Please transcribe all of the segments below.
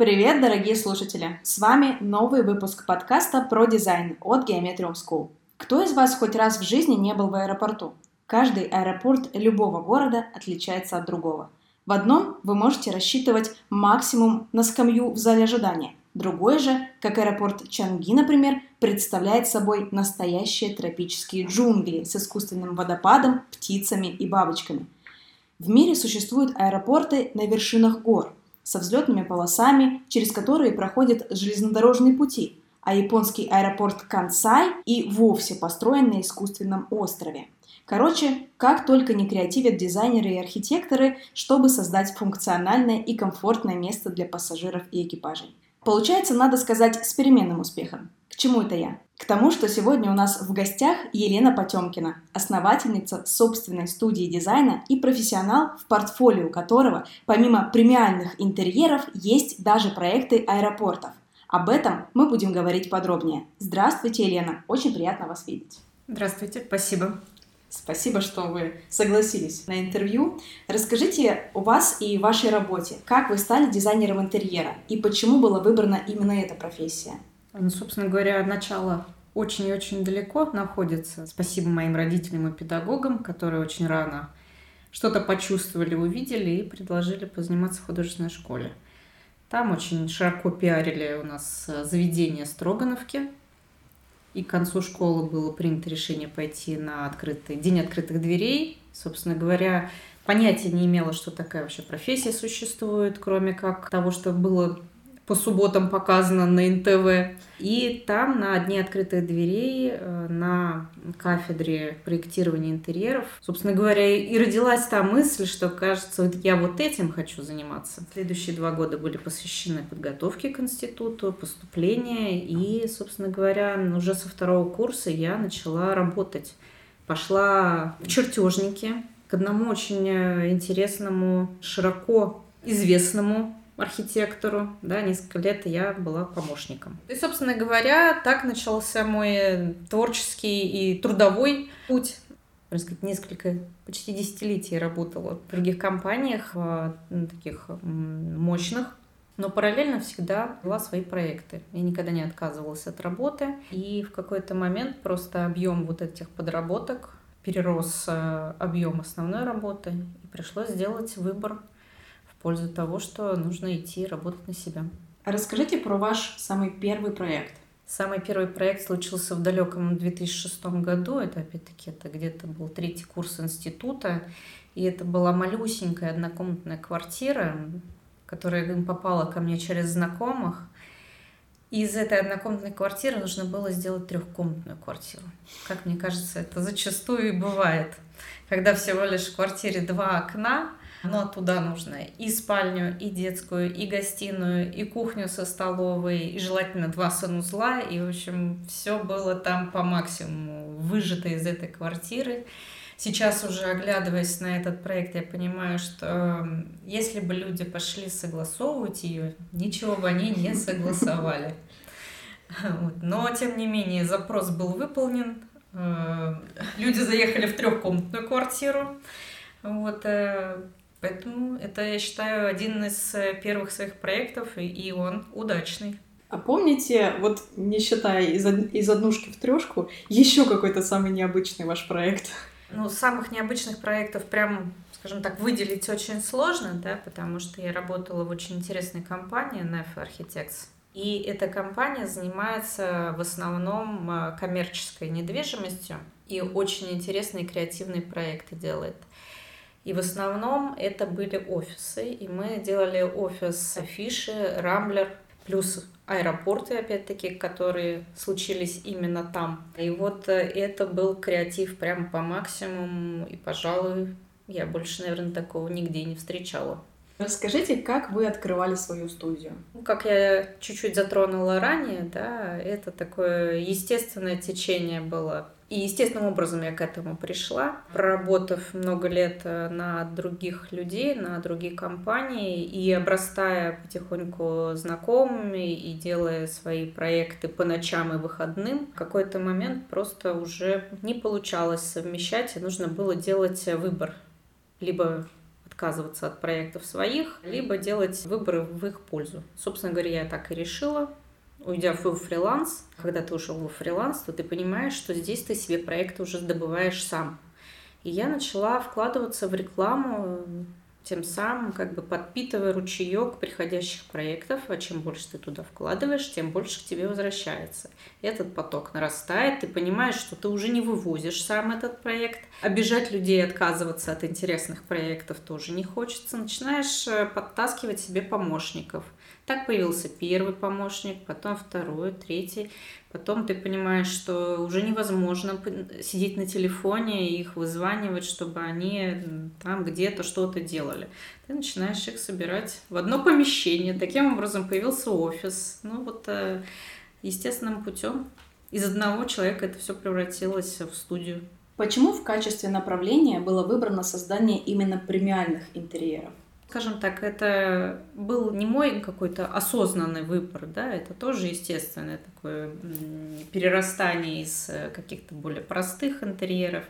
Привет, дорогие слушатели! С вами новый выпуск подкаста про дизайн от Geometrium School. Кто из вас хоть раз в жизни не был в аэропорту? Каждый аэропорт любого города отличается от другого. В одном вы можете рассчитывать максимум на скамью в зале ожидания. Другой же, как аэропорт Чанги, например, представляет собой настоящие тропические джунгли с искусственным водопадом, птицами и бабочками. В мире существуют аэропорты на вершинах гор – со взлетными полосами, через которые проходят железнодорожные пути, а японский аэропорт Кансай и вовсе построен на искусственном острове. Короче, как только не креативят дизайнеры и архитекторы, чтобы создать функциональное и комфортное место для пассажиров и экипажей. Получается, надо сказать, с переменным успехом. К чему это я? К тому, что сегодня у нас в гостях Елена Потемкина, основательница собственной студии дизайна и профессионал, в портфолио которого, помимо премиальных интерьеров, есть даже проекты аэропортов. Об этом мы будем говорить подробнее. Здравствуйте, Елена, очень приятно вас видеть. Здравствуйте, спасибо. Спасибо, что вы согласились на интервью. Расскажите о вас и вашей работе. Как вы стали дизайнером интерьера и почему была выбрана именно эта профессия? Ну, собственно говоря, начало очень и очень далеко находится. Спасибо моим родителям и педагогам, которые очень рано что-то почувствовали, увидели и предложили позаниматься в художественной школе. Там очень широко пиарили у нас заведение Строгановки. И к концу школы было принято решение пойти на открытый день открытых дверей. Собственно говоря, понятия не имела, что такая вообще профессия существует, кроме как того, что было по субботам показано на НТВ. И там на дне открытых дверей э, на кафедре проектирования интерьеров, собственно говоря, и родилась та мысль, что, кажется, вот я вот этим хочу заниматься. Следующие два года были посвящены подготовке к институту, поступлению, и, собственно говоря, уже со второго курса я начала работать. Пошла в чертежники к одному очень э, интересному, широко известному архитектору, да, несколько лет я была помощником. И, собственно говоря, так начался мой творческий и трудовой путь. Можно сказать, несколько, почти десятилетий работала в других компаниях, в таких мощных, но параллельно всегда вела свои проекты. Я никогда не отказывалась от работы. И в какой-то момент просто объем вот этих подработок перерос э, объем основной работы, и пришлось сделать выбор пользу того, что нужно идти работать на себя. расскажите про ваш самый первый проект. Самый первый проект случился в далеком 2006 году. Это, опять-таки, это где-то был третий курс института. И это была малюсенькая однокомнатная квартира, которая попала ко мне через знакомых. И из этой однокомнатной квартиры нужно было сделать трехкомнатную квартиру. Как мне кажется, это зачастую и бывает. Когда всего лишь в квартире два окна, но туда нужно и спальню, и детскую, и гостиную, и кухню со столовой, и желательно два санузла. И, в общем, все было там по максимуму выжито из этой квартиры. Сейчас уже оглядываясь на этот проект, я понимаю, что если бы люди пошли согласовывать ее, ничего бы они не согласовали. Но, тем не менее, запрос был выполнен. Э, люди заехали в трехкомнатную квартиру. Вот, э, Поэтому это, я считаю, один из э, первых своих проектов, и он удачный. А помните, вот не считая из, из однушки в трешку, еще какой-то самый необычный ваш проект? Ну, самых необычных проектов прям, скажем так, выделить очень сложно, да, потому что я работала в очень интересной компании NEF Architects. И эта компания занимается в основном э, коммерческой недвижимостью и очень интересные креативные проекты делает. И в основном это были офисы. И мы делали офис Афиши, Рамблер, плюс аэропорты, опять-таки, которые случились именно там. И вот э, это был креатив прям по максимуму. И, пожалуй, я больше, наверное, такого нигде не встречала. Расскажите, как вы открывали свою студию? Ну, как я чуть-чуть затронула ранее, да, это такое естественное течение было и естественным образом я к этому пришла, проработав много лет э, на других людей, на другие компании и обрастая потихоньку знакомыми и делая свои проекты по ночам и выходным, в какой-то момент просто уже не получалось совмещать, и нужно было делать выбор. Либо отказываться от проектов своих, либо делать выборы в их пользу. Собственно говоря, я так и решила. Уйдя в фриланс, когда ты ушел в фриланс, то ты понимаешь, что здесь ты себе проекты уже добываешь сам. И я начала вкладываться в рекламу, тем самым как бы подпитывая ручеек приходящих проектов, а чем больше ты туда вкладываешь, тем больше к тебе возвращается. Этот поток нарастает, ты понимаешь, что ты уже не вывозишь сам этот проект, обижать людей, отказываться от интересных проектов тоже не хочется, начинаешь э, подтаскивать себе помощников – так появился первый помощник, потом второй, третий. Потом ты понимаешь, что уже невозможно сидеть на телефоне и их вызванивать, чтобы они там где-то что-то делали. Ты начинаешь их собирать в одно помещение. Таким образом появился офис. Ну вот э, естественным путем. Из одного человека это все превратилось в студию. Почему в качестве направления было выбрано создание именно премиальных интерьеров? Скажем так, это был не мой какой-то осознанный выбор, да, это тоже естественное такое перерастание из э, каких-то более простых интерьеров,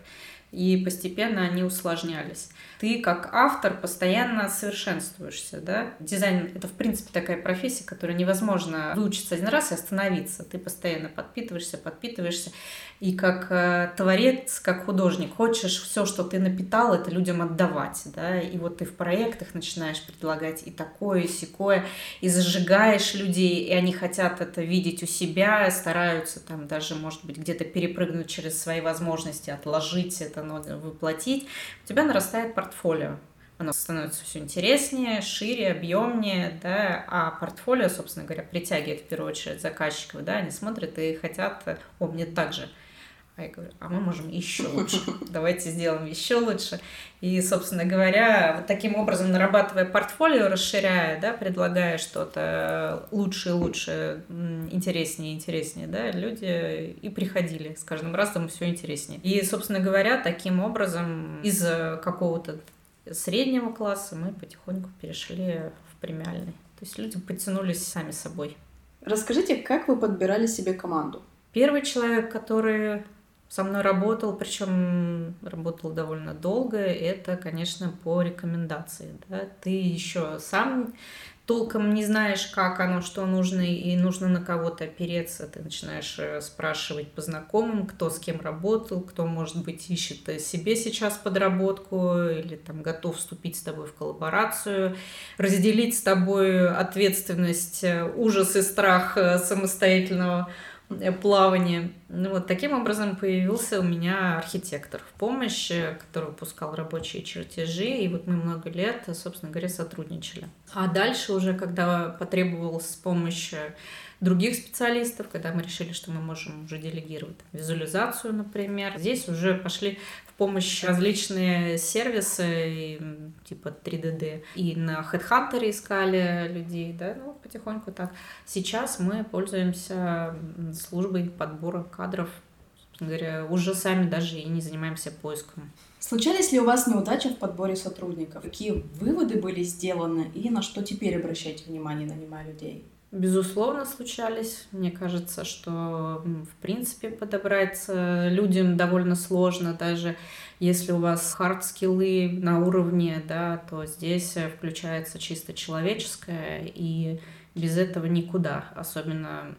и постепенно они усложнялись. Ты как автор постоянно совершенствуешься, да. Дизайн — это, в принципе, такая профессия, которая невозможно выучиться один раз и остановиться. Ты постоянно подпитываешься, подпитываешься. И как э, творец, как художник, хочешь все, что ты напитал, это людям отдавать, да, и вот ты в проектах начинаешь предлагать и такое, и сякое, и зажигаешь людей, и они хотят это видеть у себя, стараются там даже, может быть, где-то перепрыгнуть через свои возможности, отложить это, но воплотить, у тебя нарастает портфолио оно становится все интереснее, шире, объемнее, да, а портфолио, собственно говоря, притягивает в первую очередь заказчиков, да, они смотрят и хотят, о, мне так же. А я говорю, а мы можем еще лучше. Давайте сделаем еще лучше. И, собственно говоря, вот таким образом, нарабатывая портфолио, расширяя, да, предлагая что-то лучше и лучше, интереснее и интереснее, да, люди и приходили с каждым разом все интереснее. И, собственно говоря, таким образом из какого-то среднего класса мы потихоньку перешли в премиальный. То есть люди подтянулись сами собой. Расскажите, как вы подбирали себе команду? Первый человек, который со мной работал, причем работал довольно долго, это, конечно, по рекомендации. Да? Ты еще сам толком не знаешь, как оно, что нужно, и нужно на кого-то опереться. Ты начинаешь э, спрашивать по знакомым, кто с кем работал, кто, может быть, ищет себе сейчас подработку или там готов вступить с тобой в коллаборацию, разделить с тобой ответственность, э, ужас и страх э, самостоятельного Э, плавание. Ну, вот таким образом появился у меня архитектор в помощь, который выпускал рабочие чертежи, и вот мы много лет, собственно говоря, сотрудничали. А дальше уже, когда потребовалась помощь других специалистов, когда мы решили, что мы можем уже делегировать визуализацию, например. Здесь уже пошли в помощь различные сервисы, типа 3DD. И на HeadHunter искали людей, да, ну, потихоньку так. Сейчас мы пользуемся службой подбора кадров, говоря, уже сами даже и не занимаемся поиском. Случались ли у вас неудачи в подборе сотрудников? Какие выводы были сделаны и на что теперь обращаете внимание, нанимая людей? Безусловно, случались. Мне кажется, что, в принципе, подобрать людям довольно сложно, даже если у вас хард-скиллы на уровне, да, то здесь включается чисто человеческое, и без этого никуда, особенно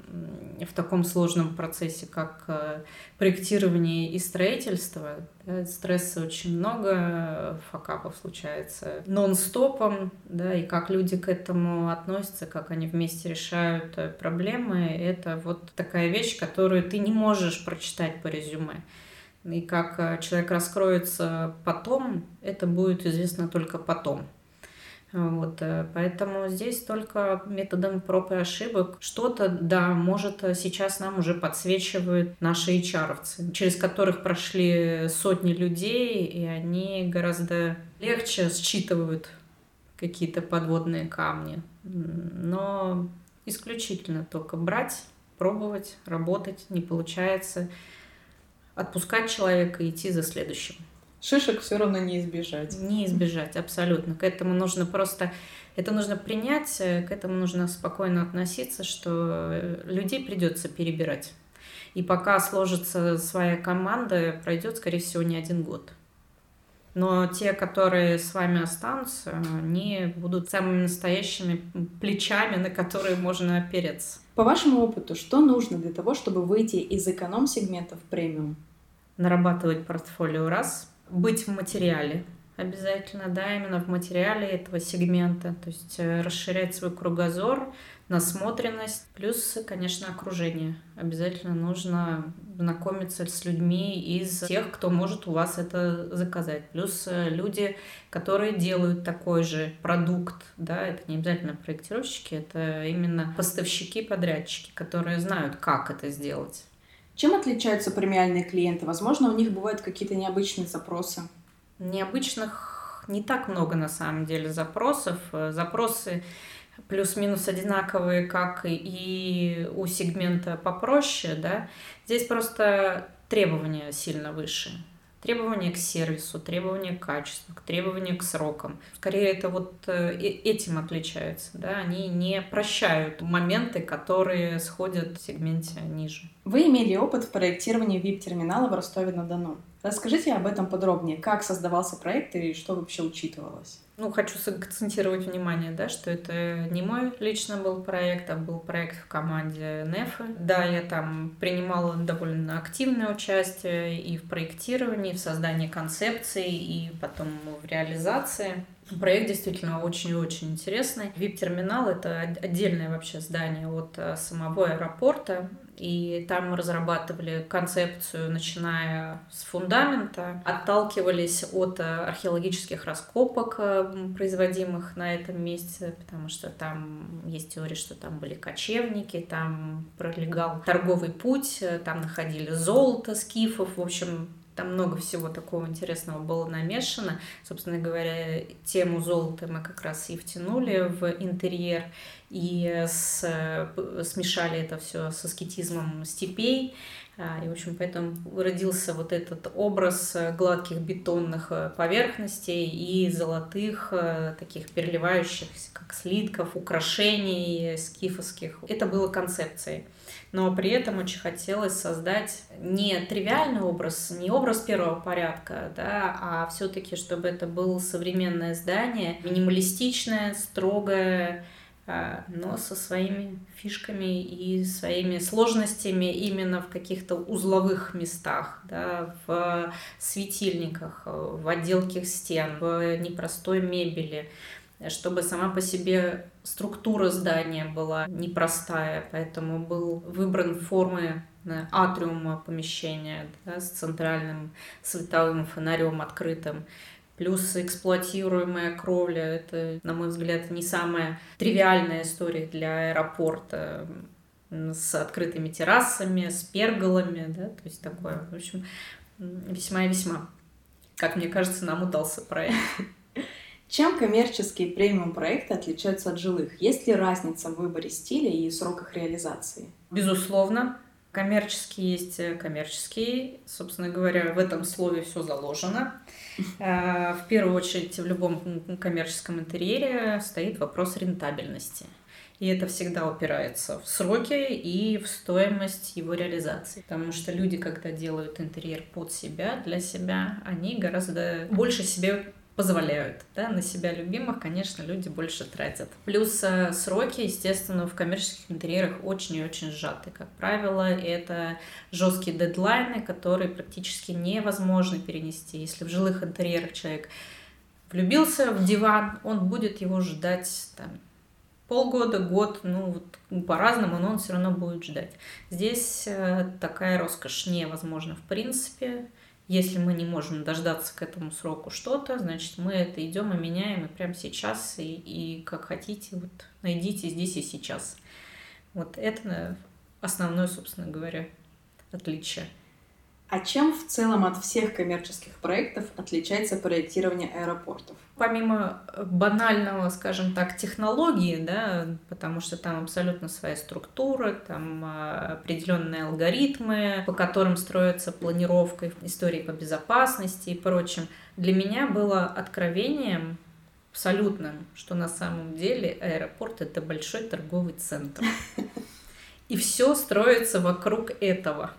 в таком сложном процессе, как э, проектирование и строительство. Да, стресса очень много, факапов случается нон-стопом, да, и как люди к этому относятся, как они вместе решают э, проблемы, это вот такая вещь, которую ты не можешь прочитать по резюме. И как э, человек раскроется потом, это будет известно только потом. Вот, э, поэтому здесь только методом проб и ошибок что-то, да, может, э, сейчас нам уже подсвечивают наши hr через которых прошли сотни людей, и они гораздо легче считывают какие-то подводные камни. Но исключительно только брать, пробовать, работать, не получается, отпускать человека и идти за следующим шишек все равно не избежать. Не избежать, абсолютно. К этому нужно просто, это нужно принять, э, к этому нужно спокойно относиться, что э, людей придется перебирать. И пока сложится своя команда, пройдет, скорее всего, не один год. Но те, которые с вами останутся, они будут самыми настоящими плечами, на которые можно опереться. По вашему опыту, что нужно для того, чтобы выйти из эконом-сегмента в премиум? Нарабатывать портфолио раз, быть в материале, обязательно, да, именно в материале этого сегмента, то есть э, расширять свой кругозор, насмотренность, плюс, конечно, окружение. Обязательно нужно знакомиться с людьми из тех, кто может у вас это заказать. Плюс э, люди, которые делают такой же продукт, да, это не обязательно проектировщики, это именно поставщики, подрядчики, которые знают, как это сделать. Чем отличаются премиальные клиенты? Возможно, у них бывают какие-то необычные запросы. Необычных не так много на самом деле запросов. Запросы плюс-минус одинаковые, как и у сегмента попроще, да. Здесь просто требования сильно выше. Требования к сервису, требования к качеству, требования к срокам. Скорее, это вот э, этим отличаются. Да? Они не прощают моменты, которые сходят в сегменте ниже. Вы имели опыт в проектировании VIP-терминала в Ростове-на-Дону. Расскажите об этом подробнее. Как создавался проект и что вообще учитывалось? Ну, хочу сакцентировать внимание, да, что это не мой лично был проект, а был проект в команде Нефы. Да, я там принимала довольно активное участие и в проектировании, и в создании концепции, и потом в реализации. Проект действительно очень-очень интересный. VIP-терминал — это отдельное вообще здание от э, самого аэропорта. И там мы разрабатывали концепцию, начиная с фундамента, отталкивались от э, археологических раскопок, э, производимых на этом месте, потому что там есть теория, что там были кочевники, там пролегал торговый путь, там находили золото скифов, в общем, там много всего такого интересного было намешано. Собственно говоря, тему золота мы как раз и втянули в интерьер и с, смешали это все с аскетизмом степей. А, и, в общем, поэтому родился вот этот образ гладких бетонных поверхностей и золотых, таких переливающихся, как слитков, украшений скифовских. Это было концепцией но при этом очень хотелось создать не тривиальный образ, не образ первого порядка, да, а все-таки, чтобы это было современное здание, минималистичное, строгое, а, но со своими фишками и своими сложностями именно в каких-то узловых местах, да, в светильниках, в отделке стен, в непростой мебели чтобы сама по себе структура здания была непростая, поэтому был выбран формы атриума помещения да, с центральным световым фонарем открытым. Плюс эксплуатируемая кровля. Это, на мой взгляд, не самая тривиальная история для аэропорта с открытыми террасами, с перголами, да, то есть такое, в общем, весьма и весьма, как мне кажется, нам удался проект. Чем коммерческие премиум-проекты отличаются от жилых? Есть ли разница в выборе стиля и сроках реализации? Безусловно. Коммерческие есть э, коммерческие. Собственно говоря, в этом слове все заложено. Э, в первую очередь, в любом коммерческом интерьере стоит вопрос рентабельности. И это всегда упирается в сроки и в стоимость его реализации. Потому что люди, когда делают интерьер под себя, для себя, они гораздо больше себе позволяют. Да, на себя любимых, конечно, люди больше тратят. Плюс э, сроки, естественно, в коммерческих интерьерах очень и очень сжаты. Как правило, это жесткие дедлайны, которые практически невозможно перенести. Если в жилых интерьерах человек влюбился в диван, он будет его ждать там, полгода, год, ну вот по-разному, но он все равно будет ждать. Здесь э, такая роскошь невозможна в принципе. Если мы не можем дождаться к этому сроку что-то, значит, мы это идем и меняем и прямо сейчас, и, и как хотите, вот найдите здесь и сейчас. Вот это основное, собственно говоря, отличие. А чем в целом от всех коммерческих проектов отличается проектирование аэропортов? Помимо банального, скажем так, технологии, да, потому что там абсолютно своя структура, там а, определенные алгоритмы, по которым строится планировка, истории по безопасности и прочим, для меня было откровением абсолютным, что на самом деле аэропорт это большой торговый центр. И все строится вокруг этого.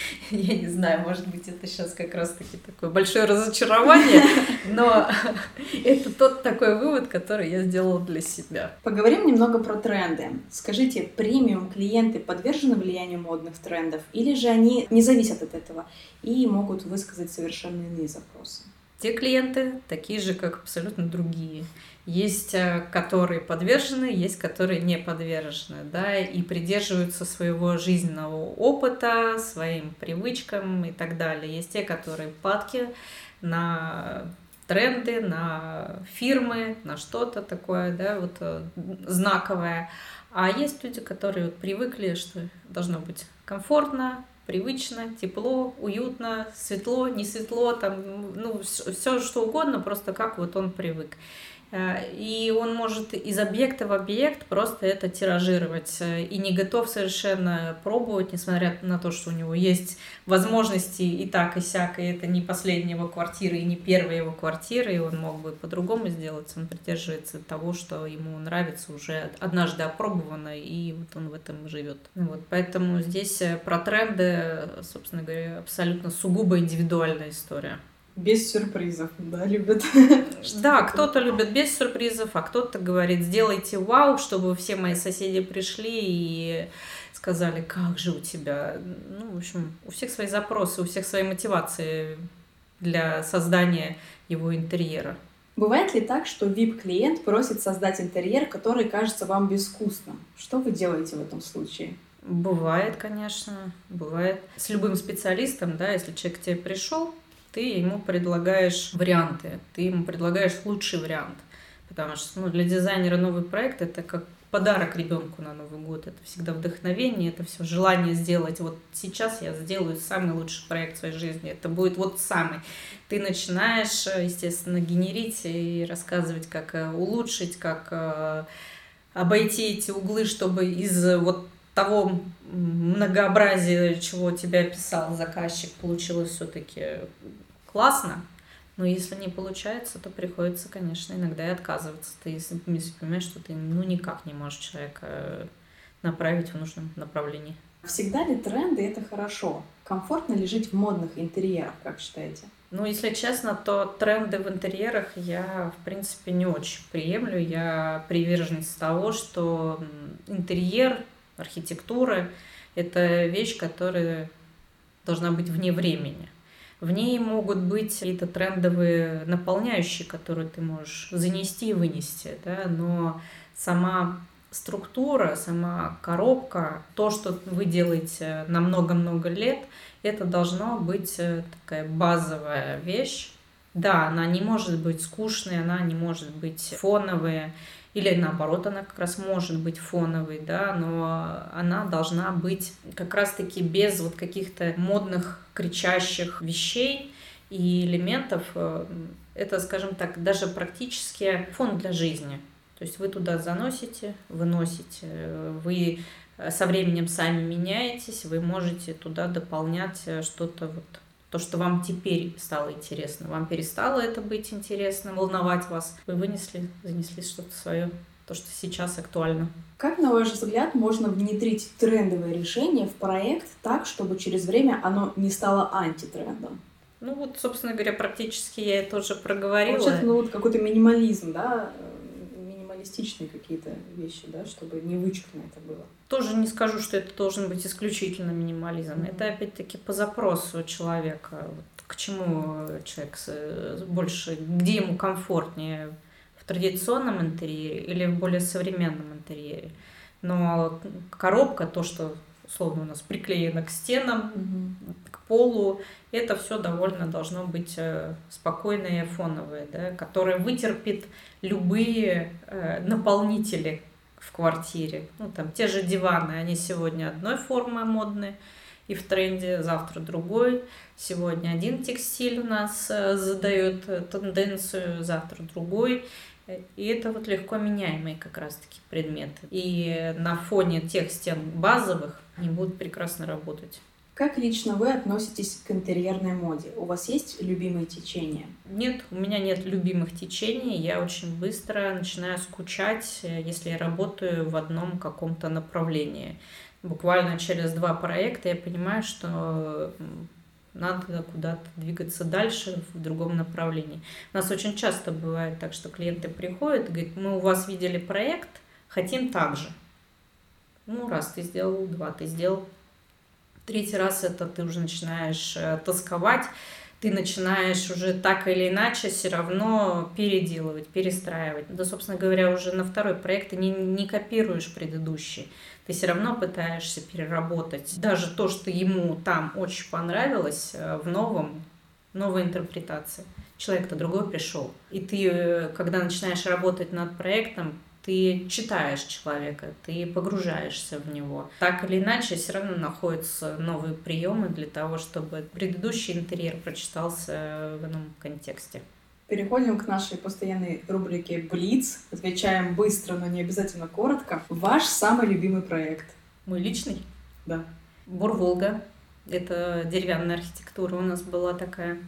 Я не знаю, может быть, это сейчас как раз-таки такое большое разочарование, но это тот такой вывод, который я сделала для себя. Поговорим немного про тренды. Скажите, премиум клиенты подвержены влиянию модных трендов или же они не зависят от этого и могут высказать совершенно иные запросы? Те клиенты такие же, как абсолютно другие. Есть, э, которые подвержены, есть, которые не подвержены, да, и придерживаются своего жизненного опыта, своим привычкам и так далее. Есть те, которые падки на тренды, на фирмы, на что-то такое, да, вот э, знаковое. А есть люди, которые вот привыкли, что должно быть комфортно, привычно, тепло, уютно, светло, не светло, там, ну, все что угодно, просто как вот он привык. Э, и он может из объекта в объект просто это тиражировать э, и не готов совершенно пробовать, несмотря на то, что у него есть возможности и так, и сяк, и это не последняя его квартира, и не первая его квартира, и он мог бы по-другому сделать, он придерживается того, что ему нравится, уже однажды опробовано, и вот он в этом живет. Вот, поэтому здесь э, про тренды, собственно говоря, абсолютно сугубо индивидуальная история без сюрпризов, да, любят. Да, кто-то любит без сюрпризов, а кто-то говорит, сделайте вау, чтобы все мои соседи пришли и сказали, как же у тебя. Ну, в общем, у всех свои запросы, у всех свои мотивации для создания его интерьера. Бывает ли так, что VIP-клиент просит создать интерьер, который кажется вам безвкусным? Что вы делаете в этом случае? Бывает, конечно, бывает. С любым специалистом, да, если человек к тебе пришел, ты ему предлагаешь варианты, ты ему предлагаешь лучший вариант. Потому что ну, для дизайнера новый проект это как подарок ребенку на Новый год. Это всегда вдохновение, это все желание сделать. Вот сейчас я сделаю самый лучший проект в своей жизни. Это будет вот самый. Ты начинаешь, естественно, генерить и рассказывать, как э, улучшить, как э, обойти эти углы, чтобы из вот того многообразия, чего тебя писал заказчик, получилось все-таки классно. Но если не получается, то приходится, конечно, иногда и отказываться. Ты если, понимаешь, что ты ну никак не можешь человека э, направить в нужном направлении. Всегда ли тренды это хорошо? Комфортно ли жить в модных интерьерах, как считаете? Ну, если честно, то тренды в интерьерах я, в принципе, не очень приемлю. Я приверженец того, что интерьер архитектуры – это вещь, которая должна быть вне времени. В ней могут быть какие-то трендовые наполняющие, которые ты можешь занести и вынести, да, но сама структура, сама коробка, то, что вы делаете на много-много лет, это должно быть э, такая базовая вещь. Да, она не может быть скучной, она не может быть фоновой, или наоборот, она как раз может быть фоновой, да, но она должна быть как раз-таки без вот каких-то модных, кричащих вещей и элементов. Э, это, скажем так, даже практически фон для жизни. То есть вы туда заносите, выносите, вы со временем сами меняетесь, вы можете туда дополнять э, что-то вот то, что вам теперь стало интересно. Вам перестало это быть интересным, волновать вас. Вы вынесли, занесли что-то свое, то, что сейчас актуально. Как, на ваш взгляд, можно внедрить трендовое решение в проект так, чтобы через время оно не стало антитрендом? Ну вот, собственно говоря, практически я это уже проговорила. Получается, ну вот какой-то минимализм, да, минималистичные какие-то вещи, да, чтобы не вычурно это было. Тоже не скажу, что это должен быть исключительно минимализм. Mm-hmm. Это опять-таки по запросу человека. Вот к чему человек больше, где ему комфортнее в традиционном интерьере или в более современном интерьере. Но коробка, то, что условно у нас приклеено к стенам, mm-hmm. Полу, это все довольно должно быть э, спокойное фоновое, да, которое вытерпит любые э, наполнители в квартире. Ну, там те же диваны, они сегодня одной формы модные и в тренде, завтра другой. Сегодня один текстиль у нас э, задает тенденцию, завтра другой. И это вот легко меняемые как раз-таки предметы. И на фоне тех стен базовых они будут прекрасно работать. Как лично вы относитесь к интерьерной моде? У вас есть любимые течения? Нет, у меня нет любимых течений. Я очень быстро начинаю скучать, э, если я работаю в одном каком-то направлении. буквально через два проекта я понимаю, что надо куда-то двигаться дальше в другом направлении. У нас очень часто бывает так, что клиенты приходят и говорят, мы у вас видели проект, хотим так же. Ну, раз ты сделал, два ты сделал. Третий раз это ты уже начинаешь э, тосковать, ты начинаешь уже так или иначе все равно переделывать, перестраивать. Да, собственно говоря, уже на второй проект ты не, не копируешь предыдущий. Ты все равно пытаешься переработать даже то, что ему там очень понравилось, э, в новом, новой интерпретации. Человек-то другой пришел. И ты, э, когда начинаешь работать над проектом, ты читаешь человека, ты погружаешься в него. Так или иначе, все равно находятся новые приемы для того, чтобы предыдущий интерьер прочитался в ином контексте. Переходим к нашей постоянной рубрике «Блиц». Отвечаем быстро, но не обязательно коротко. Ваш самый любимый проект? Мой личный? Да. Бур-Волга. Это деревянная архитектура у нас была такая.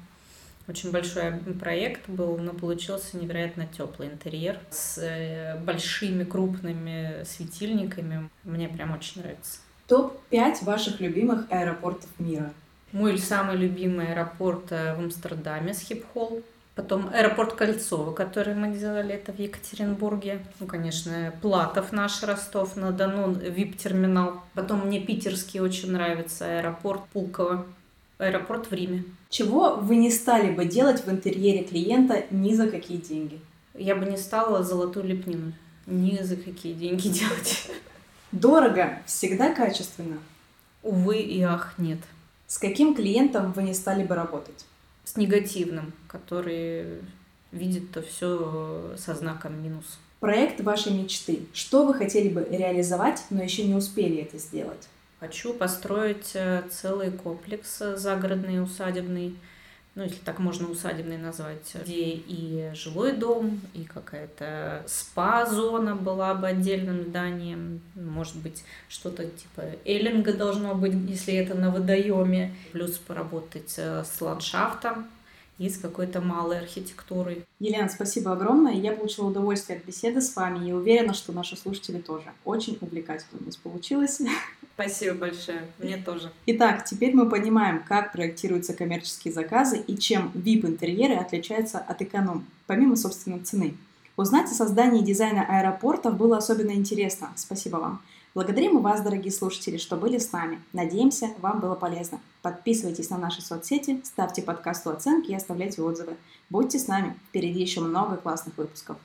Очень большой проект был, но получился невероятно теплый интерьер с э, большими крупными светильниками. Мне прям очень нравится. Топ-5 ваших любимых аэропортов мира. Мой самый любимый аэропорт э, в Амстердаме, Схипхолл. Потом аэропорт Кольцово, который мы делали, это в Екатеринбурге. Ну, конечно, Платов наш, Ростов-на-Дону, ВИП-терминал. Потом мне питерский очень нравится, аэропорт Пулково аэропорт в Риме. Чего вы не стали бы делать в интерьере клиента ни за какие деньги? Я бы не стала золотую лепнину ни за какие деньги делать. Дорого, всегда качественно. Увы и ах, нет. С каким клиентом вы не стали бы работать? С негативным, который видит то все со знаком минус. Проект вашей мечты. Что вы хотели бы реализовать, но еще не успели это сделать? Хочу построить э, целый комплекс загородный, усадебный, ну, если так можно усадебный назвать, где и жилой дом, и какая-то спа-зона была бы отдельным зданием. Может быть, что-то типа эллинга должно быть, если это на водоеме. Плюс поработать э, с ландшафтом, и с какой-то малой архитектурой. Елена, спасибо огромное. Я получила удовольствие от беседы с вами и уверена, что наши слушатели тоже. Очень увлекательно у нас получилось. Спасибо большое. Мне тоже. Итак, теперь мы понимаем, как проектируются коммерческие заказы и чем VIP-интерьеры отличаются от эконом, помимо, собственно, цены. Узнать о создании дизайна аэропортов было особенно интересно. Спасибо вам. Благодарим вас, дорогие слушатели, что были с нами. Надеемся, вам было полезно. Подписывайтесь на наши соцсети, ставьте подкасту оценки и оставляйте отзывы. Будьте с нами, впереди еще много классных выпусков.